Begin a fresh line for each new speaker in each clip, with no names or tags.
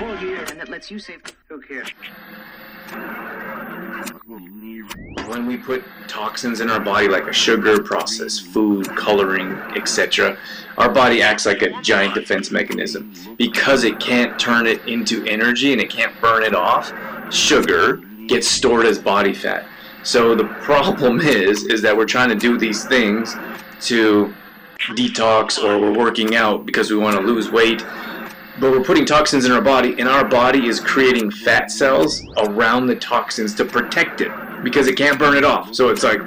and that lets you save. Who cares?
When we put toxins in our body, like a sugar, processed food, coloring, etc., our body acts like a giant defense mechanism. Because it can't turn it into energy and it can't burn it off, sugar gets stored as body fat. So the problem is, is that we're trying to do these things to detox or we're working out because we want to lose weight but we're putting toxins in our body and our body is creating fat cells around the toxins to protect it because it can't burn it off. So it's like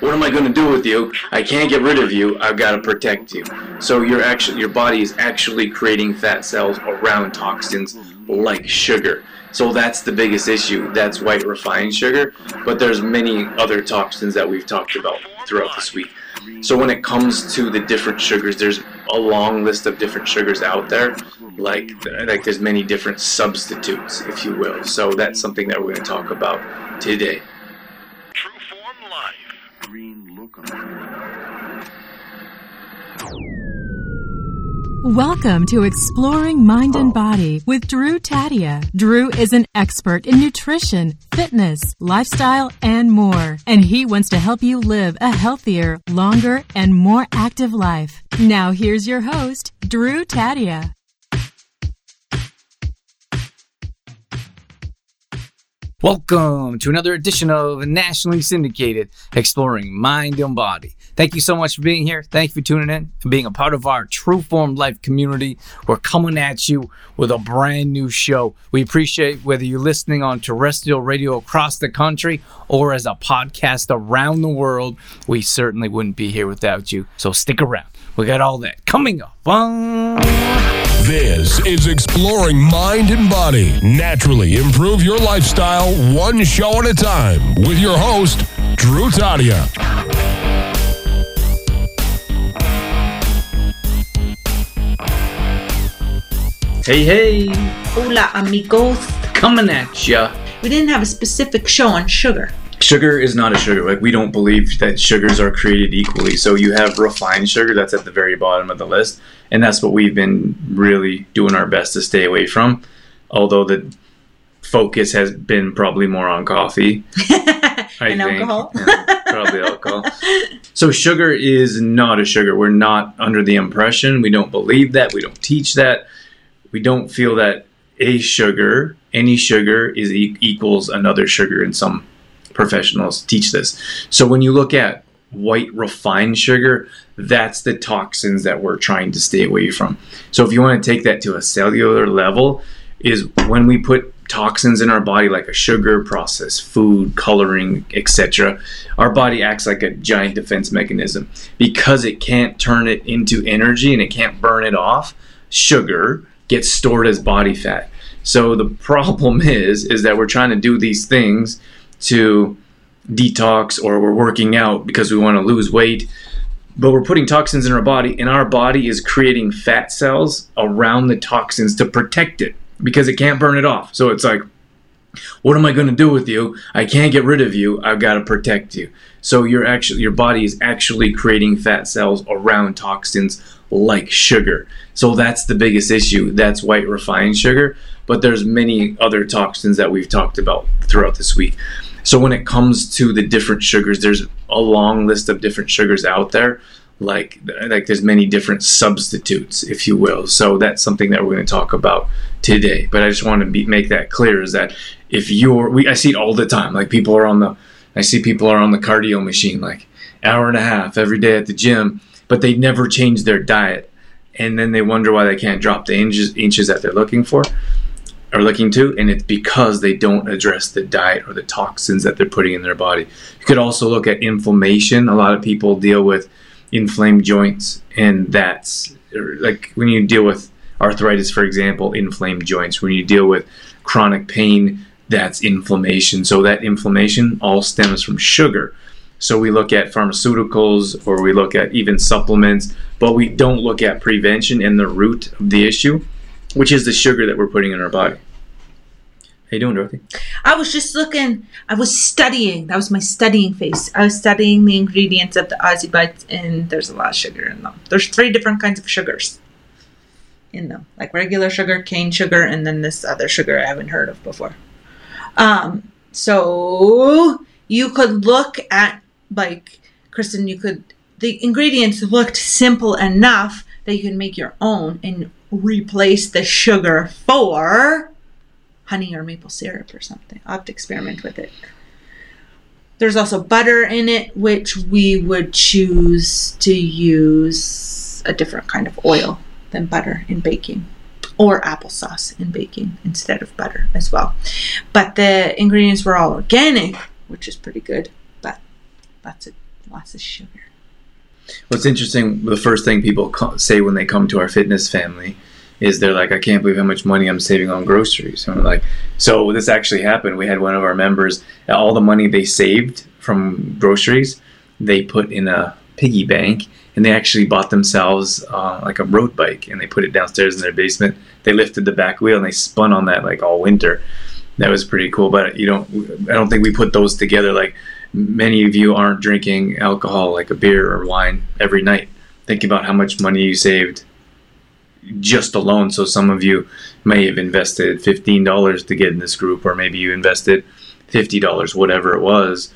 what am i going to do with you? I can't get rid of you. I've got to protect you. So your actually your body is actually creating fat cells around toxins like sugar. So that's the biggest issue. That's white refined sugar. But there's many other toxins that we've talked about throughout this week. So when it comes to the different sugars, there's a long list of different sugars out there. Like like there's many different substitutes, if you will. So that's something that we're going to talk about today.
True Form Life. Green look
Welcome to Exploring Mind and Body with Drew Tadia. Drew is an expert in nutrition, fitness, lifestyle, and more. And he wants to help you live a healthier, longer, and more active life. Now, here's your host, Drew Tadia.
Welcome to another edition of Nationally Syndicated Exploring Mind and Body. Thank you so much for being here. Thank you for tuning in and being a part of our True Form Life community. We're coming at you with a brand new show. We appreciate whether you're listening on terrestrial radio across the country or as a podcast around the world. We certainly wouldn't be here without you. So stick around. We got all that coming up.
This is Exploring Mind and Body. Naturally improve your lifestyle one show at a time with your host, Drew Tadia.
Hey, hey,
Hola, amigos.
coming at ya.
We didn't have a specific show on sugar.
Sugar is not a sugar. Like we don't believe that sugars are created equally. So you have refined sugar that's at the very bottom of the list, and that's what we've been really doing our best to stay away from. Although the focus has been probably more on coffee. I
and alcohol.
Yeah, probably alcohol. So sugar is not a sugar. We're not under the impression. We don't believe that. We don't teach that. We don't feel that a sugar, any sugar, is e- equals another sugar. in some professionals teach this. So when you look at white refined sugar, that's the toxins that we're trying to stay away from. So if you want to take that to a cellular level, is when we put toxins in our body like a sugar, processed food, coloring, etc. Our body acts like a giant defense mechanism because it can't turn it into energy and it can't burn it off. Sugar gets stored as body fat. So the problem is is that we're trying to do these things to detox or we're working out because we want to lose weight. But we're putting toxins in our body and our body is creating fat cells around the toxins to protect it because it can't burn it off. So it's like what am i going to do with you? I can't get rid of you. I've got to protect you. So your actually your body is actually creating fat cells around toxins like sugar so that's the biggest issue that's white refined sugar but there's many other toxins that we've talked about throughout this week so when it comes to the different sugars, there's a long list of different sugars out there. Like like there's many different substitutes, if you will. So that's something that we're going to talk about today. But I just want to be, make that clear is that if you're we I see it all the time. Like people are on the I see people are on the cardio machine like hour and a half every day at the gym, but they never change their diet. And then they wonder why they can't drop the inches inches that they're looking for or looking to, and it's because they don't address the diet or the toxins that they're putting in their body. You could also look at inflammation. A lot of people deal with inflamed joints, and that's er, like when you deal with arthritis, for example, inflamed joints. When you deal with chronic pain, that's inflammation. So that inflammation all stems from sugar. So we look at pharmaceuticals or we look at even supplements, but we don't look at prevention and the root of the issue, which is the sugar that we're putting in our body. How you doing, Dorothy?
I was just looking, I was studying. That was my studying phase. I was studying the ingredients of the Aussie Bites, and there's a lot of sugar in them. There's three different kinds of sugars in them, like regular sugar, cane sugar, and then this other sugar I haven't heard of before. Um, so you could look at like Kristen, you could the ingredients looked simple enough that you can make your own and replace the sugar for honey or maple syrup or something. I'll have to experiment with it. There's also butter in it, which we would choose to use a different kind of oil than butter in baking or applesauce in baking instead of butter as well. But the ingredients were all organic, which is pretty good, lots of lots of sugar.
What's interesting, the first thing people say when they come to our fitness family is they're like, I can't believe how much money I'm saving on groceries. And we're like, so this actually happened. We had one of our members, all the money they saved from groceries, they put in a piggy bank and they actually bought themselves uh, like a road bike and they put it downstairs in their basement. They lifted the back wheel and they spun on that like all winter. That was pretty cool. But you don't, I don't think we put those together. Like many of you aren't drinking alcohol like a beer or wine every night. Think about how much money you saved just alone. So some of you may have invested fifteen dollars to get in this group, or maybe you invested fifty dollars, whatever it was.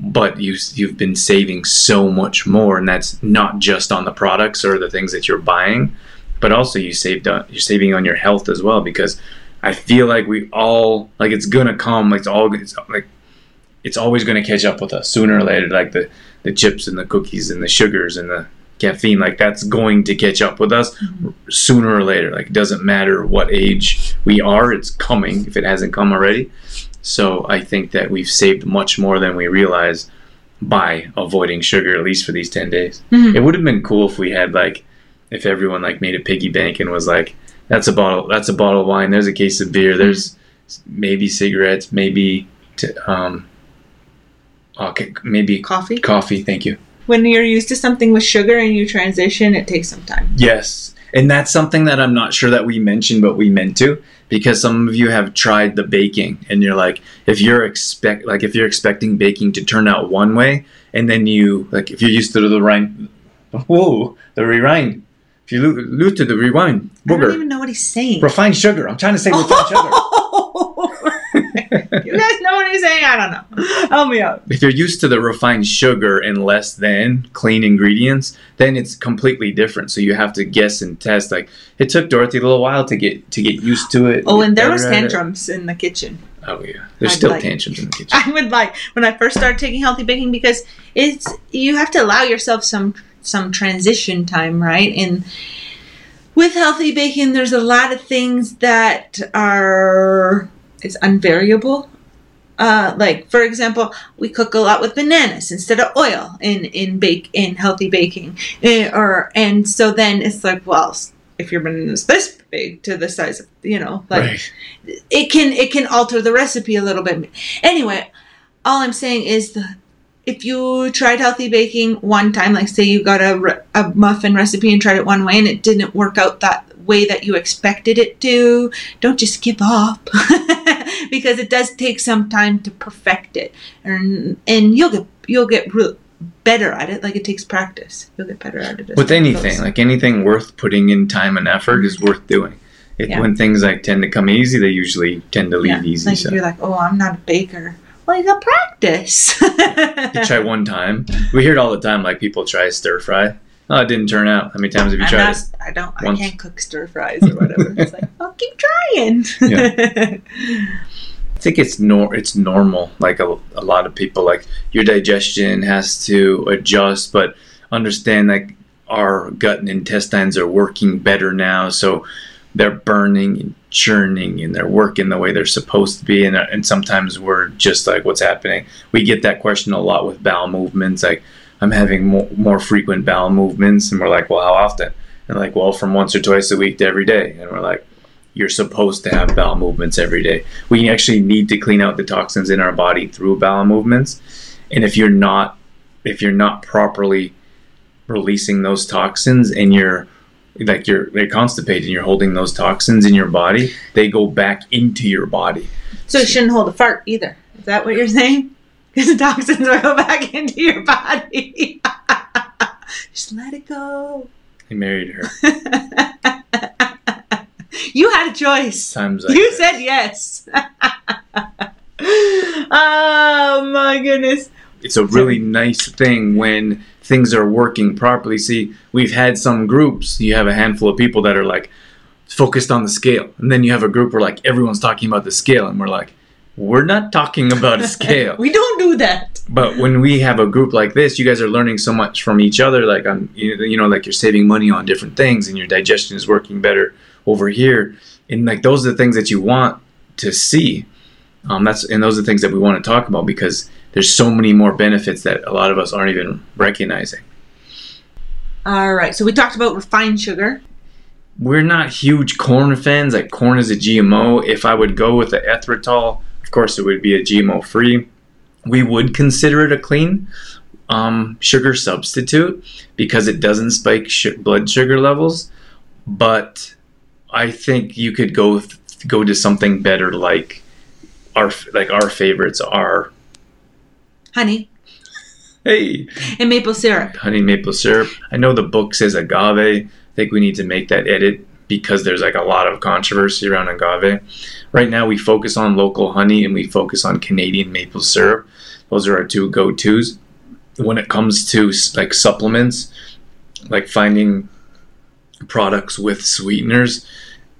But you you've been saving so much more, and that's not just on the products or the things that you're buying, but also you saved on you're saving on your health as well. Because I feel like we all like it's gonna come. It's all it's like it's always gonna catch up with us sooner or later. Like the the chips and the cookies and the sugars and the caffeine like that's going to catch up with us sooner or later like it doesn't matter what age we are it's coming if it hasn't come already so i think that we've saved much more than we realize by avoiding sugar at least for these 10 days
Mhm.
it would have been cool if we had like if everyone like made a piggy bank and was like that's a bottle that's a bottle of wine there's a case of beer there's maybe cigarettes maybe t- um okay maybe
Coffee.
coffee thank you
When you're used to something with sugar and you transition, it takes some time.
Yes. And that's something that I'm not sure that we mentioned, but we meant to, because some of you have tried the baking and you're like, if you're expect like if you're expecting baking to turn out one way, and then you like if you're used to the rewind, whoa, the rewind. If you lo- lose to the rewind,
I don't even know what he's saying.
refined sugar. I'm trying to say refined sugar.
you guys know what he's saying? I don't know. Help me out.
If you're used to the refined sugar and less than clean ingredients, then it's completely different. So you have to guess and test. Like it took Dorothy a little while to get to get used to it.
Oh, and there was
better at it.
tantrums in the kitchen.
Oh yeah, there's
I'd
still
like-
tantrums in the kitchen.
I would like when I first started taking healthy baking because it's you have to allow yourself some some transition time, right? And with healthy baking, there's a lot of things that are it's unvariable. Uh, like for example, we cook a lot with bananas instead of oil in in bake in healthy baking, Eh, or and so then it's like, well, if your banana is this big to the size of you know, like
right.
it can it can alter the recipe a little bit. Anyway, all I'm saying is the if you tried healthy baking one time, like say you got a, a muffin recipe and tried it one way and it didn't work out that way that you expected it to, don't just give up because it does take some time to perfect it, and and you'll get you'll get real better at it. Like it takes practice. You'll get better at it. as
With anything, like anything worth putting in time and effort is mm-hmm. worth doing. It,
Yeah.
When things like tend to come easy, they usually tend to leave
yeah,
easy.
like
so
you're like, oh, I'm not a baker. Well, you got practice.
you try one time. We hear it all the time. Like people try stir fry. Oh, it didn't turn out. How many times have you
I'm
tried
not,
it?
I don't.
Once.
I can't cook stir fries or whatever. it's like, I'll keep trying.
I think it's nor it's normal. Like a, a lot of people, like your digestion has to adjust, but understand like our gut and intestines are working better now, so they're burning and churning and they're working the way they're supposed to be. And and sometimes we're just like, what's happening? We get that question a lot with bowel movements, like. I'm having more, more frequent bowel movements, and we're like, well, how often? And like, well, from once or twice a week to every day. And we're like, you're supposed to have bowel movements every day. We actually need to clean out the toxins in our body through bowel movements. And if you're not if you're not properly releasing those toxins and you're like you're they're constipated and you're holding those toxins in your body, they go back into your body.
so you shouldn't hold a fart either. Is that what you're saying? Because the toxins will go back into your body. Just let it go.
I married her.
You had a choice.
Times like
you
this.
said yes. oh my goodness.
it's a really nice thing when things are working properly. See, we've had some groups, you have a handful of people that are like focused on the scale. And then you have a group where like everyone's talking about the scale and we're like, we're not talking about a scale.
We don't do that.
but when we have a group like this, you guys are learning so much from each other. Like on, you know, like you're saving money on different things and your digestion is working better over here. And like those are the things that you want to see. Um, that's and those are the things that we want to talk about because there's so many more benefits that a lot of us aren't even recognizing.
All right. So we talked about refined sugar.
We're not huge corn fans. Like corn is a GMO. If I would go with the erythritol, course it would be a GMO free. We would consider it a clean um, sugar substitute because it doesn't spike sh- blood sugar levels. But I think you could go th- go to something better like our like our favorites are
Honey
hey
and maple syrup.
honey maple syrup. I know the book says agave. I think we need to make that edit because there's like a lot of controversy around agave. Right now, we focus on local honey and we focus on Canadian maple syrup. Those are our two go-tos. When it comes to like supplements, like finding products with sweeteners,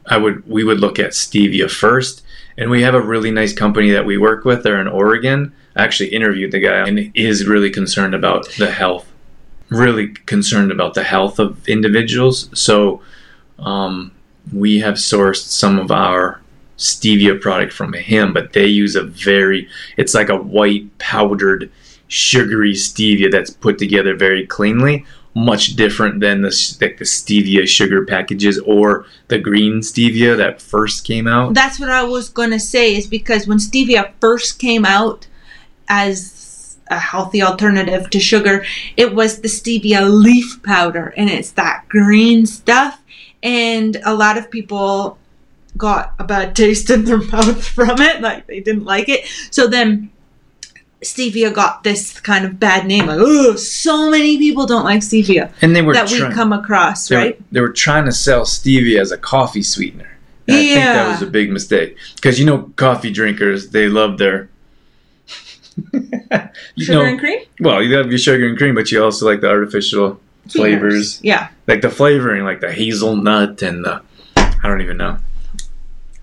I would we would look at stevia first. And we have a really nice company that we work with. They're in Oregon. I actually interviewed the guy and he is really concerned about the health really concerned about the health of individuals. So um, we have sourced some of our stevia product from him, but they use a very, it's like a white powdered sugary stevia that's put together very cleanly. Much different than the like the stevia sugar packages or the green stevia that first came out.
That's what I was going to say is because when stevia first came out as a healthy alternative to sugar, it was the stevia leaf powder and it's that green stuff. And a lot of people got a bad taste in their mouth from it, like they didn't like it. So then stevia got this kind of bad name like, oh, so many people don't like stevia
And they were
that we come across,
they were,
right?
they were trying to sell stevia as a coffee sweetener. And I think that was a big mistake because you know coffee drinkers they love their you
Sugar
know,
and cream?
Well, you love your sugar and cream, but you also like the artificial flavors,
Yeah.
like the flavoring, like the hazelnut and the I don't even know.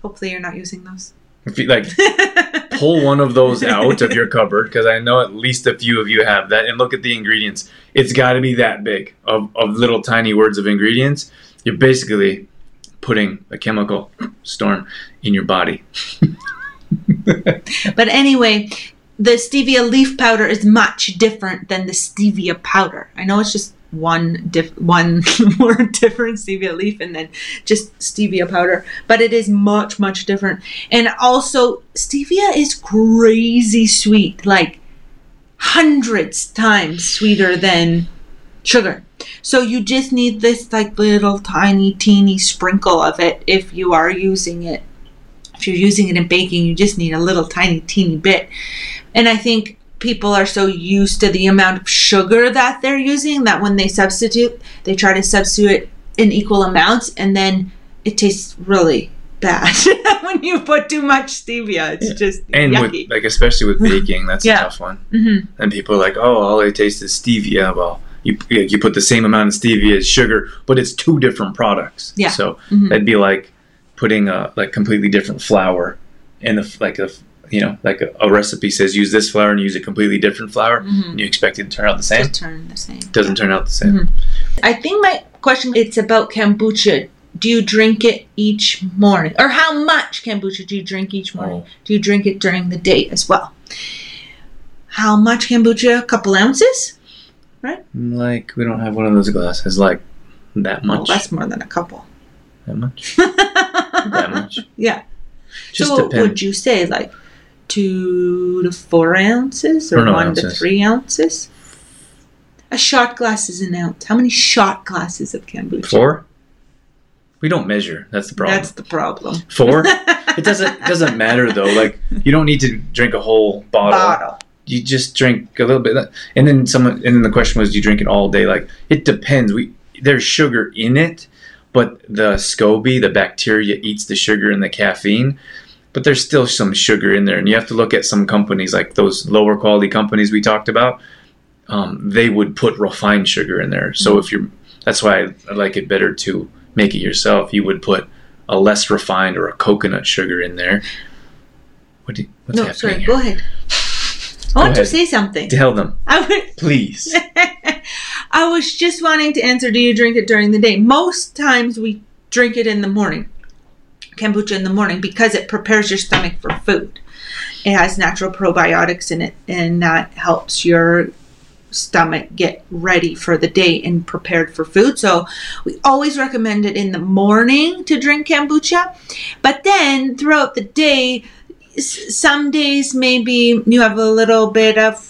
Hopefully you're not using those.
If you like pull one of those out of your cupboard because I know at least a few of you have that, and look at the ingredients. It's got to be that big of of little tiny words of ingredients. You're basically putting a chemical storm in your body.
But anyway, the stevia leaf powder is much different than the stevia powder. I know it's just one diff- one more different stevia leaf and then just stevia powder, but it is much much different. And also stevia is crazy sweet, like hundreds times sweeter than sugar. So you just need this like little tiny teeny sprinkle of it if you are using it if you're using it in baking, you just need a little tiny, teeny bit. And I think people are so used to the amount of sugar that they're using that when they substitute, they try to substitute it in equal amounts, and then it tastes really bad when you put too much stevia. It's just
And
yucky.
with like especially with baking, that's
Yeah.
a tough one.
Mhm.
And people are like, "Oh, all I taste is stevia." Well, you you put the same amount of stevia as sugar, but it's two different products.
Yeah.
So
Mhm.
that'd be like putting a like completely different flour in the like a you know like a, a recipe says use this flour and use a completely different flour,
Mhm.
and you expect it to turn out the same.
Just turn the same.
Doesn't turn out the same.
Mhm. I think my question it's about kombucha. Do you drink it each morning, or how much kombucha do you drink each morning?
Oh.
Do you drink it during the day as well? How much kombucha? A couple ounces? Right?
Like we don't have one of those glasses like that much.
that's more than a couple.
that much. that much.
Yeah.
Just
so
depends.
would you say like two to four ounces, or
Or no
one to three ounces? A shot glass is an ounce. How many shot glasses of kombucha?
Four. We don't measure. That's the problem.
That's the problem.
Four. it doesn't it doesn't matter though. Like you don't need to drink a whole bottle.
Bottle.
You just drink a little bit. And then someone and then the question was, do you drink it all day? Like it depends. We there's sugar in it, but the SCOBY, the bacteria, eats the sugar and the caffeine. But there's still some sugar in there, and you have to look at some companies like those lower quality companies we talked about. Um, they would put refined sugar in there. So if you're, that's why I, I like it better to make it yourself. You would put a less refined or a coconut sugar in there. What do you, what's
no,
happening
sorry.
here?
Go ahead. I want to say something.
Tell them,
I would,
please.
I was just wanting to answer do you drink it during the day? Most times we drink it in the morning, kombucha in the morning, because it prepares your stomach for food. It has natural probiotics in it, and that helps your stomach get ready for the day and prepared for food. So we always recommend it in the morning to drink kombucha. But then throughout the day, some days maybe you have a little bit of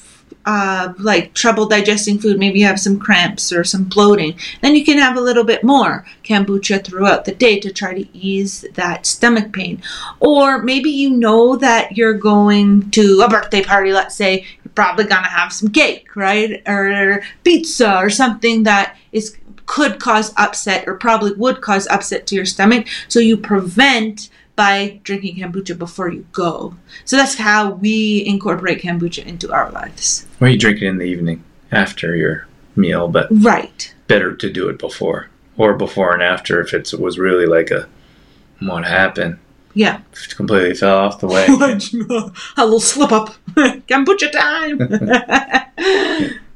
uh, like trouble digesting food, maybe you have some cramps or some bloating, then you can have a little bit more kombucha throughout the day to try to ease that stomach pain. Or maybe you know that you're going to a birthday party, let's say, you're probably gonna have some cake, right? Or pizza or something that is could cause upset or probably would cause upset to your stomach. So you prevent by drinking kombucha before you go. So that's how we incorporate kombucha into our lives.
Well, you drink it in the evening after your meal, but
Right.
better to do it before or before and after if it was really like a what happened.
Yeah.
It completely fell off the way.
a little slip up. Kombucha time.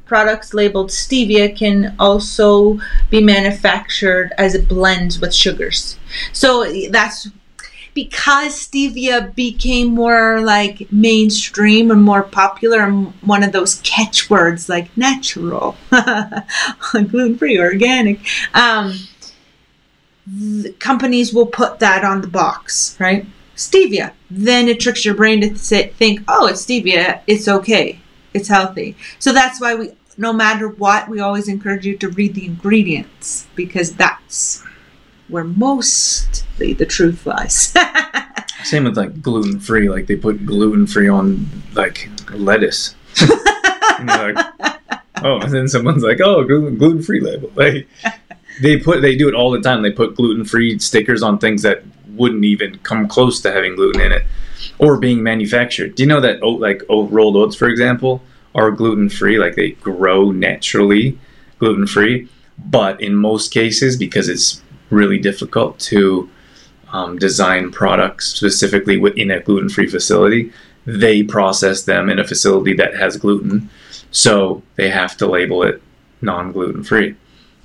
Products labeled stevia can also be manufactured as a blend with sugars. So that's because stevia became more like mainstream and more popular and one of those catchwords like natural, gluten free, organic. Um, companies will put that on the box, right? Stevia. Then it tricks your brain to say, think, oh, it's stevia. It's okay. It's healthy. So that's why we, no matter what, we always encourage you to read the ingredients because that's where mostly the truth lies.
Same with like gluten free. Like they put gluten free on like lettuce. and like, oh, and then someone's like, oh, gluten free label. Like they put they do it all the time. They put gluten free stickers on things that wouldn't even come close to having gluten in it or being manufactured. Do you know that oat like oat rolled oats, for example, are gluten free? Like they grow naturally gluten free, but in most cases, because it's really difficult to um, design products specifically within a gluten free facility, they process them in a facility that has gluten, so they have to label it non gluten free.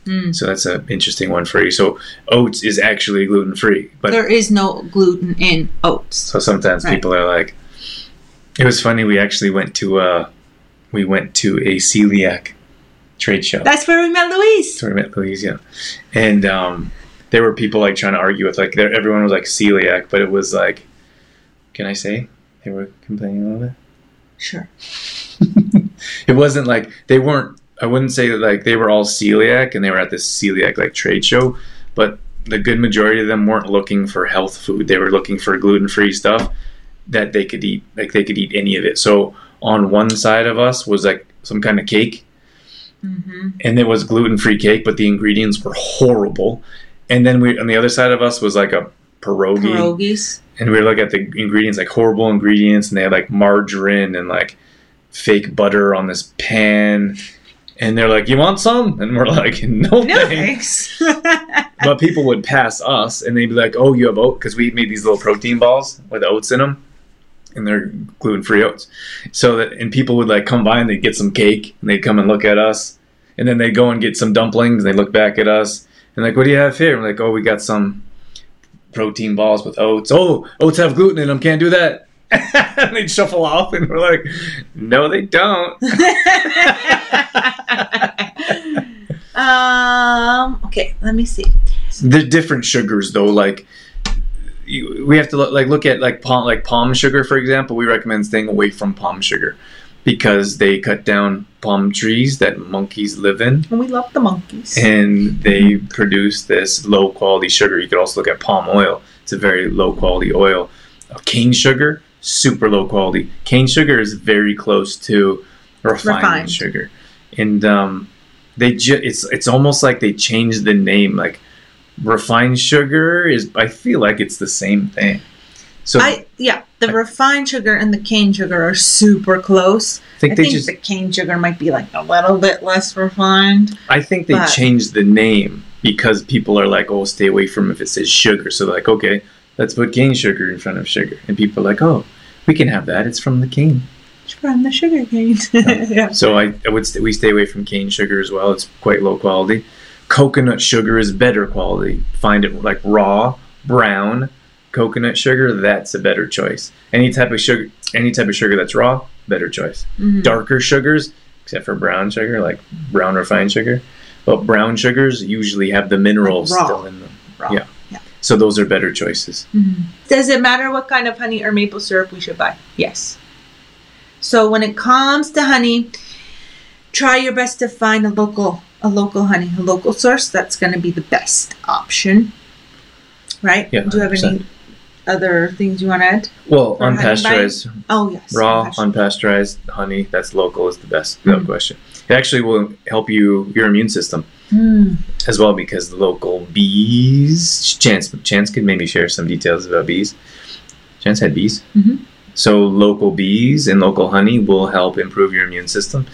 Mm.
So that's an interesting one for you. So oats is actually gluten free, but
there is no gluten in oats.
so sometimes
Right.
people are like, it was funny. We actually went to uh, we went to a celiac trade show.
That's where we met Louise.
So we met Louise, yeah. And um, there were people like trying to argue with like everyone was like celiac, but it was like, can I say they were complaining a little bit?
Sure.
It wasn't like they weren't. I wouldn't say that like they were all celiac and they were at this celiac like trade show, but the good majority of them weren't looking for health food. They were looking for gluten free stuff that they could eat. Like they could eat any of it. So on one side of us was like some kind of cake,
Mm-hmm.
and it was gluten free cake, but the ingredients were horrible. And then we on the other side of us was like a pierogi,
Pierogies.
and we were looking at the ingredients like horrible ingredients, and they had like margarine and like fake butter on this pan. And they're like, "You want some?" And we're like, "No,
No
thanks."
thanks.
But people would pass us, and they'd be like, "Oh, you have oat?" Because we made these little protein balls with oats in them, and they're gluten-free oats. So that, and people would like come by and they'd get some cake, and they'd come and look at us, and then they'd go and get some dumplings, and they look back at us, and like, "What do you have here?" I'm like, "Oh, we got some protein balls with oats. Oh, oats have gluten in them. Can't do that." and they'd shuffle off, and we're like, "No, they don't."
um. Okay. Let me see.
the different sugars though like you, we have to look, like look at like palm like palm sugar for example we recommend staying away from palm sugar because they cut down palm trees that monkeys live in.
And we love the monkeys.
and they produce this low quality sugar. You could also look at palm oil. It's a very low quality oil. Uh, cane sugar super low quality cane sugar is very close to refined,
Refined.
sugar. And um, they ju- it's it's almost like they changed the name. Like refined sugar is I feel like it's the same thing. So
I yeah, the refined sugar and the cane sugar are super close.
think
I
they
think
just
the cane sugar might be like a little bit less refined.
I think they changed the name because people are like, oh, stay away from if it says sugar. So like, okay, let's put cane sugar in front of sugar, and people are like, oh, we can have that. It's from the cane.
It's from the sugar cane. yeah.
So I, I would st- we stay away from cane sugar as well. It's quite low quality. Coconut sugar is better quality. Find it like raw, brown coconut sugar. That's a better choice. Any type of sugar, any type of sugar that's raw, better choice.
Mhm.
Darker sugars, except for brown sugar, like brown refined sugar. But brown sugars usually have the minerals
Like
still in them.
Raw.
Yeah.
Yeah.
So those are better choices.
Does it matter what kind of honey or maple syrup we should buy? Yes. So when it comes to honey, try your best to find a local a local honey, a local source. That's going to be the best option. Right?
Yeah,
Do you have any
100%.
Other things you want to add?
Well, unpasteurized,
Oh yes.
raw,
Gosh.
unpasteurized honey, that's local is the best, without
Mm.
question. It actually will help you your immune system
Mm.
as well because the local bees. Chance Chance could maybe share some details about bees. Chance had bees.
Mhm.
So local bees and local honey will help improve your immune system,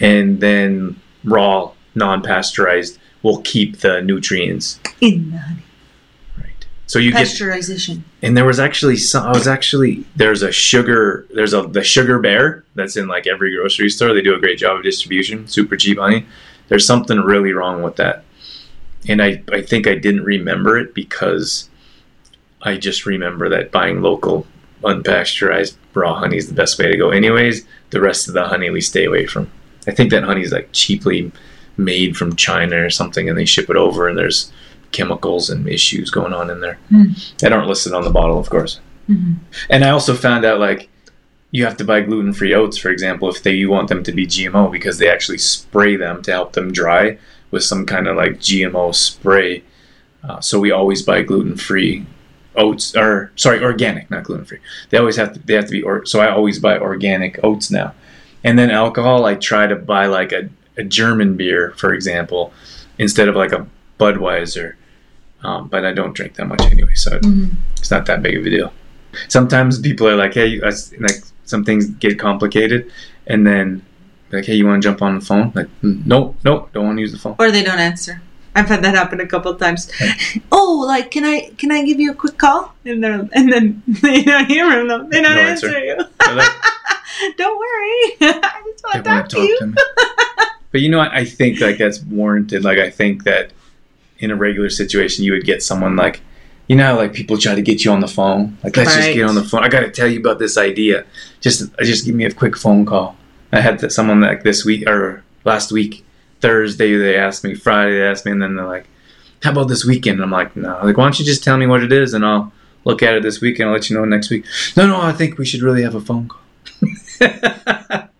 and then raw, non-pasteurized will keep the nutrients
In the honey.
So you get
Pasteurization.
and there was actually some i was actually there's a sugar there's a the sugar bear that's in like every grocery store. They do a great job of distribution. Super cheap honey. There's something really wrong with that. And i i think i didn't remember it because i just remember that buying local unpasteurized raw honey is the best way to go. Anyways the rest of the honey we stay away from. I think that honey is like cheaply made from china or something and they ship it over and there's chemicals and issues going on in there that aren't listed on the bottle, of course.
Mhm.
And I also found out like you have to buy gluten-free oats, for example, if they you want them to be GMO because they actually spray them to help them dry with some kind of like GMO spray. Uh, so we always buy gluten-free oats, or sorry, organic, not gluten-free. They always have to they have to be or, so I always buy organic oats now. And then alcohol, I try to buy like a, a German beer, for example, instead of like a Budweiser. Um, but I don't drink that much anyway, so
Mhm.
it's not that big of a deal. Sometimes people are like, "Hey, like some things get complicated," and then like, "Hey, you want to jump on the phone?" Like, "Mm, "Nope, nope, don't want to use the phone."
Or they don't answer. I've had that happen a couple of times. oh, like can I can I give you a quick call? And they're and then you don't hear them. They don't
No
answer.
answer.
you.
That-
don't worry. I just want
they
to talk to you.
me. But you know what? I think like that's warranted. Like I think that in a regular situation, you would get someone like, you know, like people try to get you on the phone. Like, let's just get on the phone. I got to tell you about this idea. Just, uh, just give me a quick phone call. I had that someone like this week or last week, Thursday. They asked me, Friday they asked me, and then they're like, "How about this weekend?" And I'm like, "No." Like, why don't you just tell me what it is, and I'll look at it this weekend. I'll let you know next week. No, no, I think we should really have a phone call.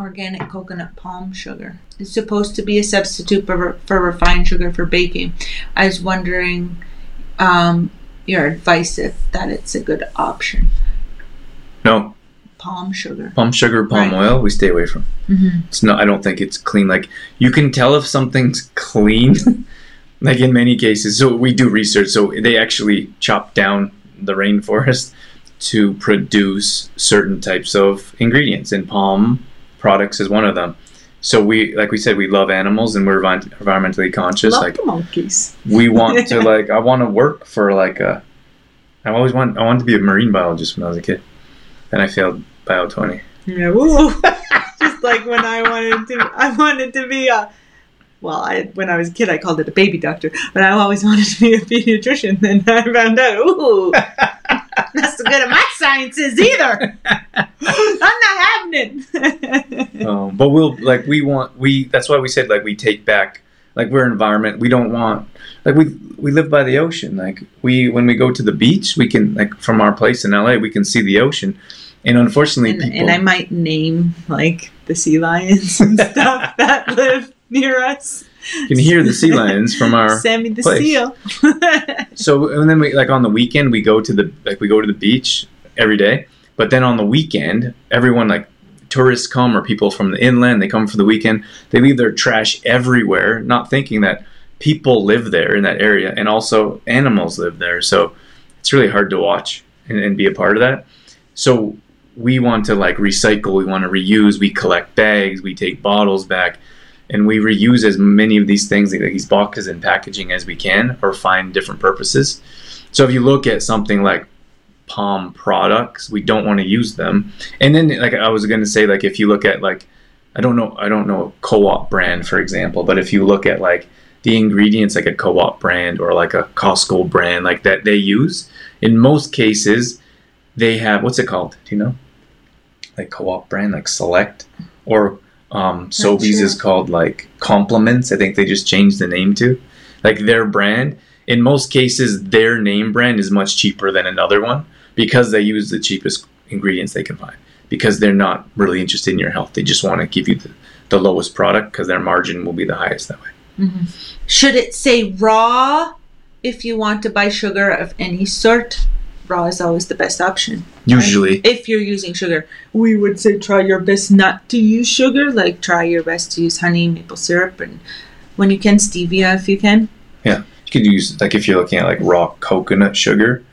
Organic coconut palm sugar. It's supposed to be a substitute for, for refined sugar for baking. I was wondering um, your advice if that it's a good option.
no,
Palm sugar.
palm sugar, palm
Right.
oil, we stay away from.
Mm-hmm.
It's not. I don't think it's clean. Like you can tell if something's clean. like in many cases, so we do research. So they actually chop down the rainforest to produce certain types of ingredients, and palm products is one of them. So we, like we said, we love animals and we're envi- environmentally conscious.
Love
like
the monkeys.
we want to, like I want to work for like a. I always want. I wanted to be a marine biologist when I was a kid, and I failed bio twenty.
Yeah, woo. Just like when I wanted to, I wanted to be a. Well, I, when I was a kid, I called it a baby doctor, but I always wanted to be a pediatrician. Then I found out, ooh, not the good of my sciences either. I'm not having it.
um, but we'll like we want we that's why we said like we take back like we're environment we don't want like we we live by the ocean like we when we go to the beach we can like from our place in LA we can see the ocean and unfortunately
and,
people
and I might name like the sea lions and stuff that live near us.
Can hear the sea lions from our
Sammy the
place.
seal.
so and then we like on the weekend we go to the like we go to the beach every day but then on the weekend everyone like tourists come or people from the inland they come for the weekend they leave their trash everywhere not thinking that people live there in that area, and also animals live there. So it's really hard to watch and, and be a part of that. So we want to like recycle, we want to reuse, we collect bags, we take bottles back, and we reuse as many of these things, like these boxes and packaging, as we can, or find different purposes. So if you look at something like palm products, we don't want to use them. And then, like I was going to say, like if you look at like I don't know, I don't know a co-op brand, for example, but if you look at like the ingredients like a co-op brand or like a Costco brand like that they use, in most cases they have what's it called? Do you know? Like co-op brand, like Select or um, Sobeys is called like Compliments. I think they just changed the name to like their brand. In most cases, their name brand is much cheaper than another one because they use the cheapest ingredients they can find. Because they're not really interested in your health, they just want to give you the, the lowest product because their margin will be the highest that way.
Should it say raw if you want to buy sugar of any sort? Raw is always the best option.
Usually,
If you're using sugar, we would say try your best not to use sugar. Like try your best to use honey, maple syrup, and when you can, stevia if you can.
yeah, you could use like if you're looking at like raw coconut sugar.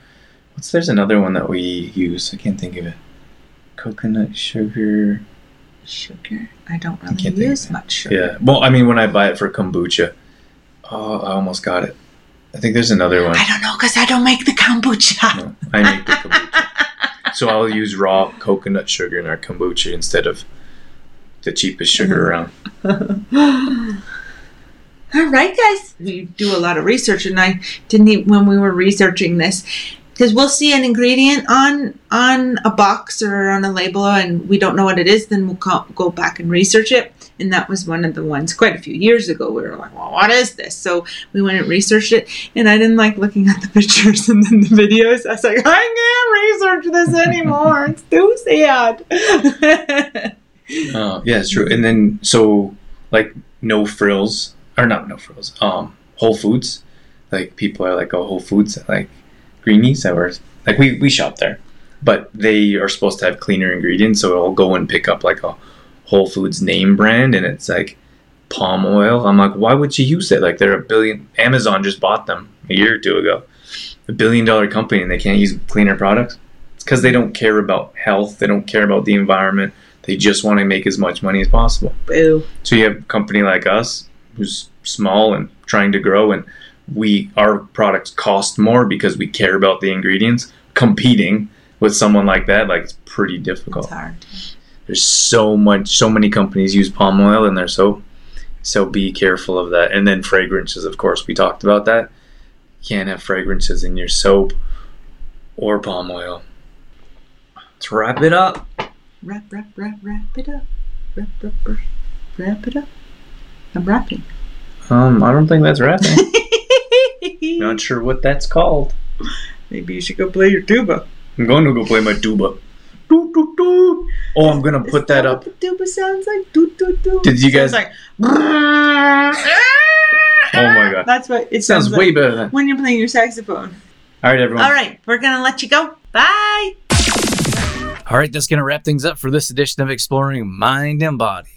What's there's another one that we use? I can't think of it. Coconut sugar.
Sugar. I don't really
of
use much sugar.
Yeah. Well, I mean, when I buy it for kombucha, oh, I almost got it. I think there's another one.
I don't know because I don't make the kombucha.
No, I make the kombucha. so I'll use raw coconut sugar in our kombucha instead of the cheapest sugar mm-hmm. around.
All right, guys. We do a lot of research, and I didn't even, when we were researching this because we'll see an ingredient on on a box or on a label, and we don't know what it is. Then we'll co- go back and research it, and that was one of the ones quite a few years ago. We were like, "Well, what is this?" So we went and researched it, and I didn't like looking at the pictures and then the videos. I was like, "I can't research this anymore. it's too sad."
Oh, yeah, it's true. And then so like no frills or not no frills. Um, Whole Foods, like people are like, oh, Whole Foods, like greenies that were like we we shop there, but they are supposed to have cleaner ingredients. So I'll go and pick up like a Whole Foods name brand, and it's like palm oil. I'm like, why would you use it? Like they're a billion. Amazon just bought them a year or two ago, a billion dollar company, and they can't use cleaner products. It's because they don't care about health. They don't care about the environment. They just want to make as much money as possible.
Boo.
So you have a company like us who's small and trying to grow and we our products cost more because we care about the ingredients. Competing with someone like that, like it's pretty difficult.
It's hard.
There's so much so many companies use palm oil in their soap. So be careful of that. And then fragrances, of course, we talked about that. You can't have fragrances in your soap or palm oil. Let's wrap it up.
Wrap, wrap, wrap, wrap it up. Wrap, wrap, wrap, wrap it up. I'm wrapping
Um, I don't think that's wrapping. Not sure what that's called.
Maybe you should go play your tuba.
I'm going to go play my tuba. Oh, I'm gonna put that up.
The tuba sounds like doo doo doo.
Did you
It sounds
guys-
like?
Oh my god,
That's what it
sounds
sounds
way
like
better than.
when you're playing your saxophone.
All right, everyone.
All right, we're gonna let you go. Bye.
All right, that's going to wrap things up for this edition of Exploring Mind and Body.